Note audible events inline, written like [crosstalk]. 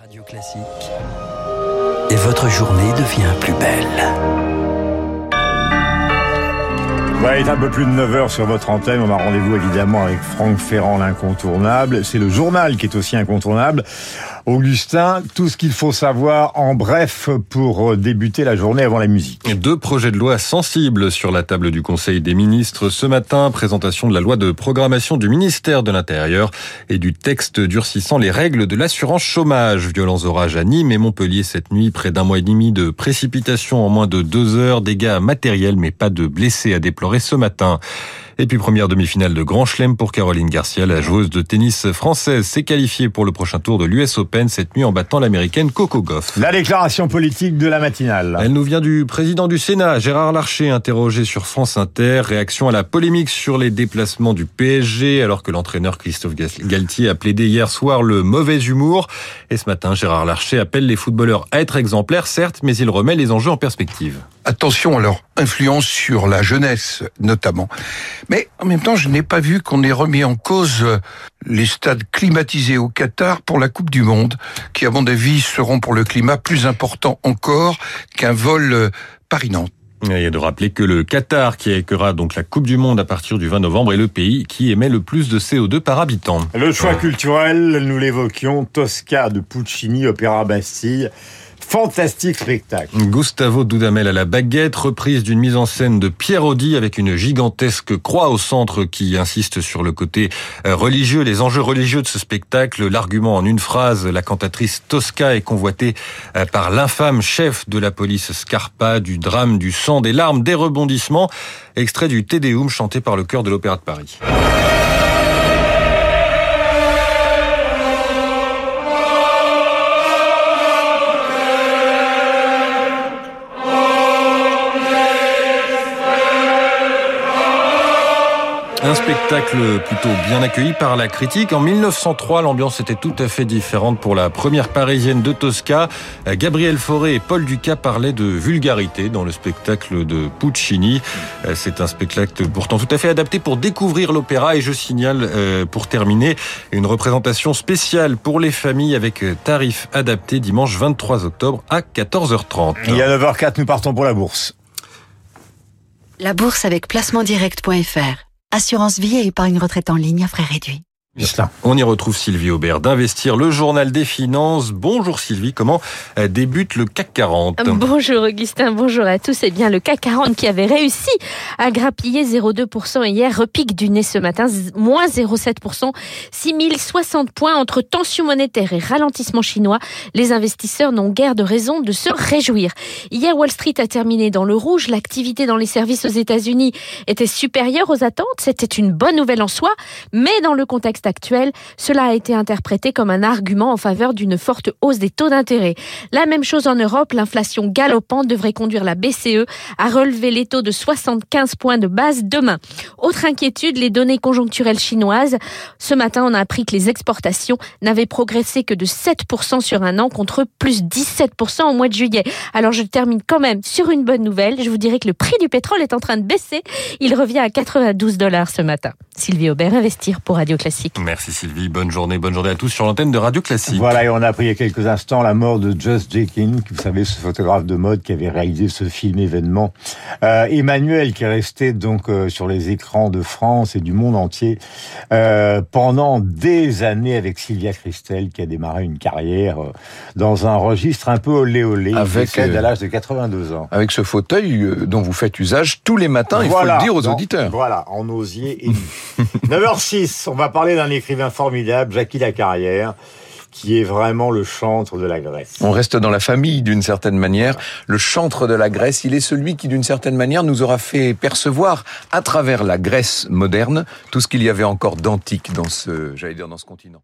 Radio Classique. Et votre journée devient plus belle. Ouais, il est un peu plus de 9h sur votre antenne. On a rendez-vous évidemment avec Franck Ferrand, l'incontournable. C'est le journal qui est aussi incontournable. Augustin, tout ce qu'il faut savoir en bref pour débuter la journée avant la musique. Deux projets de loi sensibles sur la table du Conseil des ministres ce matin. Présentation de la loi de programmation du ministère de l'Intérieur et du texte durcissant les règles de l'assurance chômage. Violents orages à Nîmes et Montpellier cette nuit. Près d'un mois et demi de précipitations en moins de deux heures. Dégâts matériels mais pas de blessés à déplorer ce matin. Et puis première demi-finale de Grand Chelem pour Caroline Garcia, la joueuse de tennis française s'est qualifiée pour le prochain tour de l'US Open cette nuit en battant l'américaine Coco Goff. La déclaration politique de la matinale. Elle nous vient du président du Sénat, Gérard Larcher, interrogé sur France Inter. Réaction à la polémique sur les déplacements du PSG, alors que l'entraîneur Christophe Galtier a plaidé hier soir le mauvais humour. Et ce matin, Gérard Larcher appelle les footballeurs à être exemplaires, certes, mais il remet les enjeux en perspective. Attention à leur influence sur la jeunesse, notamment. Mais en même temps, je n'ai pas vu qu'on ait remis en cause les stades climatisés au Qatar pour la Coupe du Monde, qui à mon avis seront pour le climat plus importants encore qu'un vol Paris-Nantes. Il y a de rappeler que le Qatar, qui accueillera donc la Coupe du Monde à partir du 20 novembre, est le pays qui émet le plus de CO2 par habitant. Le choix culturel, nous l'évoquions, Tosca de Puccini, Opéra Bastille. Fantastique spectacle. Gustavo Dudamel à la baguette, reprise d'une mise en scène de Pierre Audi avec une gigantesque croix au centre qui insiste sur le côté euh, religieux, les enjeux religieux de ce spectacle. L'argument en une phrase, la cantatrice Tosca est convoitée euh, par l'infâme chef de la police Scarpa, du drame, du sang, des larmes, des rebondissements. Extrait du Tédéum chanté par le chœur de l'Opéra de Paris. Un spectacle plutôt bien accueilli par la critique. En 1903, l'ambiance était tout à fait différente pour la première parisienne de Tosca. Gabriel Fauré et Paul Ducas parlaient de vulgarité dans le spectacle de Puccini. C'est un spectacle pourtant tout à fait adapté pour découvrir l'opéra et je signale euh, pour terminer une représentation spéciale pour les familles avec tarif adapté dimanche 23 octobre à 14h30. Il y a 9h04, nous partons pour la bourse. La bourse avec placementdirect.fr Assurance vie et épargne retraite en ligne à frais réduits. On y retrouve Sylvie Aubert d'Investir, le journal des finances. Bonjour Sylvie, comment euh, débute le CAC 40 Bonjour Augustin, bonjour à tous. Eh bien, le CAC 40 qui avait réussi à grappiller 0,2% hier repique du nez ce matin, moins 0,7%, 6060 points entre tension monétaire et ralentissement chinois. Les investisseurs n'ont guère de raison de se réjouir. Hier, Wall Street a terminé dans le rouge. L'activité dans les services aux États-Unis était supérieure aux attentes. C'était une bonne nouvelle en soi, mais dans le contexte cela a été interprété comme un argument en faveur d'une forte hausse des taux d'intérêt. La même chose en Europe, l'inflation galopante devrait conduire la BCE à relever les taux de 75 points de base demain. Autre inquiétude, les données conjoncturelles chinoises. Ce matin, on a appris que les exportations n'avaient progressé que de 7% sur un an contre plus 17% au mois de juillet. Alors je termine quand même sur une bonne nouvelle. Je vous dirais que le prix du pétrole est en train de baisser. Il revient à 92 dollars ce matin. Sylvie Aubert, Investir pour Radio Classique. Merci Sylvie, bonne journée, bonne journée à tous sur l'antenne de Radio Classique. Voilà, et on a appris il y a quelques instants la mort de Just Jekin, vous savez, ce photographe de mode qui avait réalisé ce film événement. Euh, Emmanuel qui est resté donc euh, sur les écrans de France et du monde entier euh, pendant des années avec Sylvia Christel qui a démarré une carrière euh, dans un registre un peu olé olé, avec à l'âge de 82 ans. Avec ce fauteuil dont vous faites usage tous les matins, il faut le dire aux auditeurs. Voilà, en osier et 9h06, [laughs] on va parler d'un écrivain formidable, Jackie Lacarrière qui est vraiment le chantre de la Grèce. On reste dans la famille d'une certaine manière. Le chantre de la Grèce, il est celui qui d'une certaine manière nous aura fait percevoir à travers la Grèce moderne tout ce qu'il y avait encore d'antique dans ce, j'allais dire, dans ce continent.